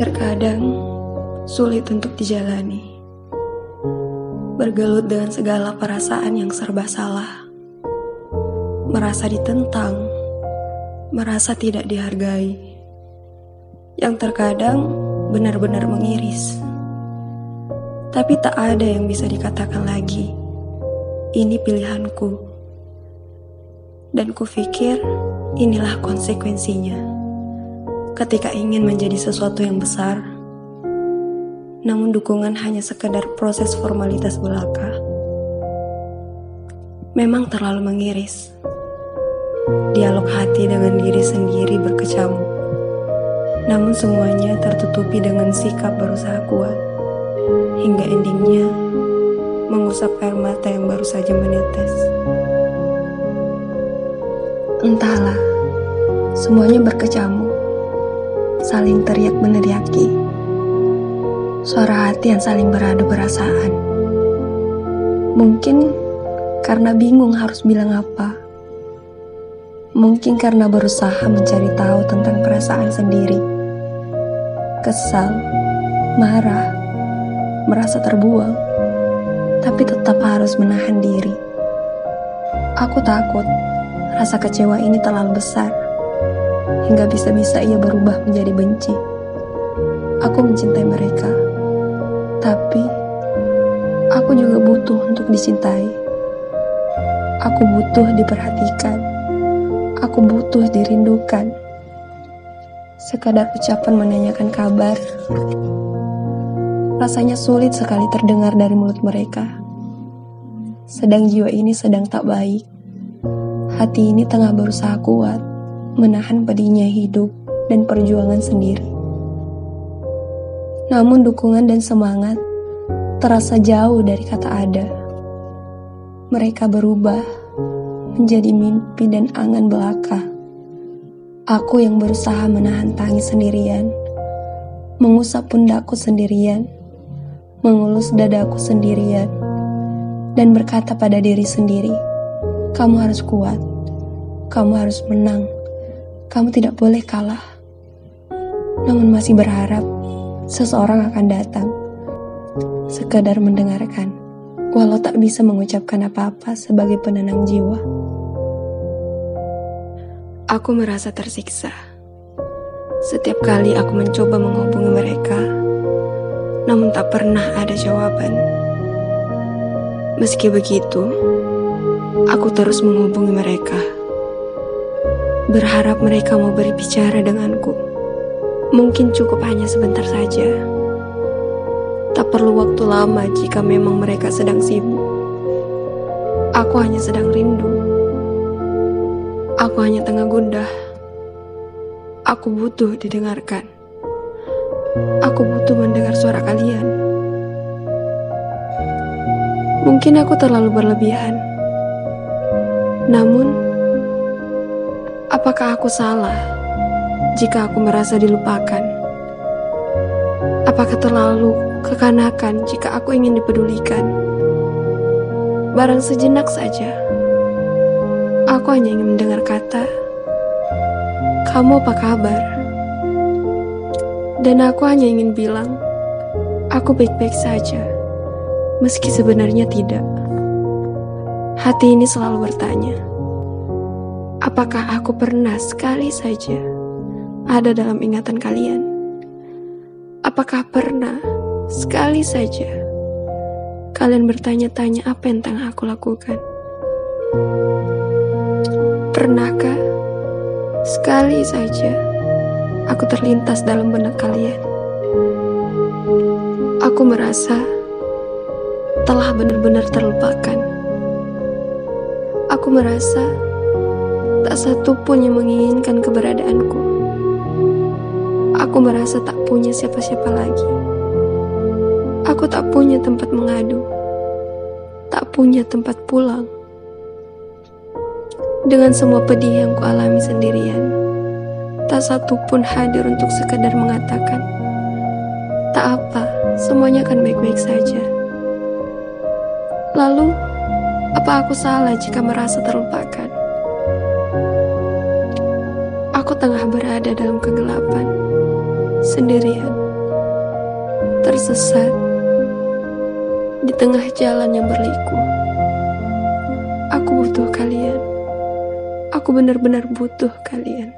Terkadang sulit untuk dijalani. Bergelut dengan segala perasaan yang serba salah. Merasa ditentang, merasa tidak dihargai. Yang terkadang benar-benar mengiris. Tapi tak ada yang bisa dikatakan lagi. Ini pilihanku. Dan kupikir inilah konsekuensinya. Ketika ingin menjadi sesuatu yang besar, namun dukungan hanya sekedar proses formalitas belaka. Memang terlalu mengiris. Dialog hati dengan diri sendiri berkecamuk. Namun semuanya tertutupi dengan sikap berusaha kuat. Hingga endingnya mengusap air mata yang baru saja menetes. Entahlah, semuanya berkecamuk, saling teriak meneriaki. Suara hati yang saling beradu perasaan. Mungkin karena bingung harus bilang apa. Mungkin karena berusaha mencari tahu tentang perasaan sendiri. Kesal, marah, merasa terbuang, tapi tetap harus menahan diri. Aku takut Rasa kecewa ini terlalu besar, hingga bisa-bisa ia berubah menjadi benci. Aku mencintai mereka, tapi aku juga butuh untuk dicintai. Aku butuh diperhatikan, aku butuh dirindukan. Sekadar ucapan menanyakan kabar, rasanya sulit sekali terdengar dari mulut mereka. Sedang jiwa ini sedang tak baik Hati ini tengah berusaha kuat, menahan pedihnya hidup dan perjuangan sendiri. Namun dukungan dan semangat terasa jauh dari kata ada. Mereka berubah menjadi mimpi dan angan belaka. Aku yang berusaha menahan tangis sendirian, mengusap pundakku sendirian, mengulus dadaku sendirian, dan berkata pada diri sendiri, "Kamu harus kuat." Kamu harus menang. Kamu tidak boleh kalah. Namun masih berharap seseorang akan datang. Sekadar mendengarkan, walau tak bisa mengucapkan apa-apa sebagai penenang jiwa. Aku merasa tersiksa. Setiap kali aku mencoba menghubungi mereka, namun tak pernah ada jawaban. Meski begitu, aku terus menghubungi mereka berharap mereka mau berbicara denganku. Mungkin cukup hanya sebentar saja. Tak perlu waktu lama jika memang mereka sedang sibuk. Aku hanya sedang rindu. Aku hanya tengah gundah. Aku butuh didengarkan. Aku butuh mendengar suara kalian. Mungkin aku terlalu berlebihan. Namun, Apakah aku salah jika aku merasa dilupakan? Apakah terlalu kekanakan jika aku ingin dipedulikan? Barang sejenak saja, aku hanya ingin mendengar kata, "Kamu apa kabar?" Dan aku hanya ingin bilang, "Aku baik-baik saja." Meski sebenarnya tidak. Hati ini selalu bertanya, Apakah aku pernah sekali saja ada dalam ingatan kalian? Apakah pernah sekali saja kalian bertanya-tanya apa yang tengah aku lakukan? Pernahkah sekali saja aku terlintas dalam benak kalian? Aku merasa telah benar-benar terlupakan. Aku merasa Tak satu pun yang menginginkan keberadaanku. Aku merasa tak punya siapa-siapa lagi. Aku tak punya tempat mengadu. Tak punya tempat pulang. Dengan semua pedih yang kualami sendirian, tak satu pun hadir untuk sekadar mengatakan, tak apa, semuanya akan baik-baik saja. Lalu, apa aku salah jika merasa terlupakan? Aku tengah berada dalam kegelapan, sendirian. tersesat di tengah jalan yang berliku. Aku butuh kalian. Aku benar-benar butuh kalian.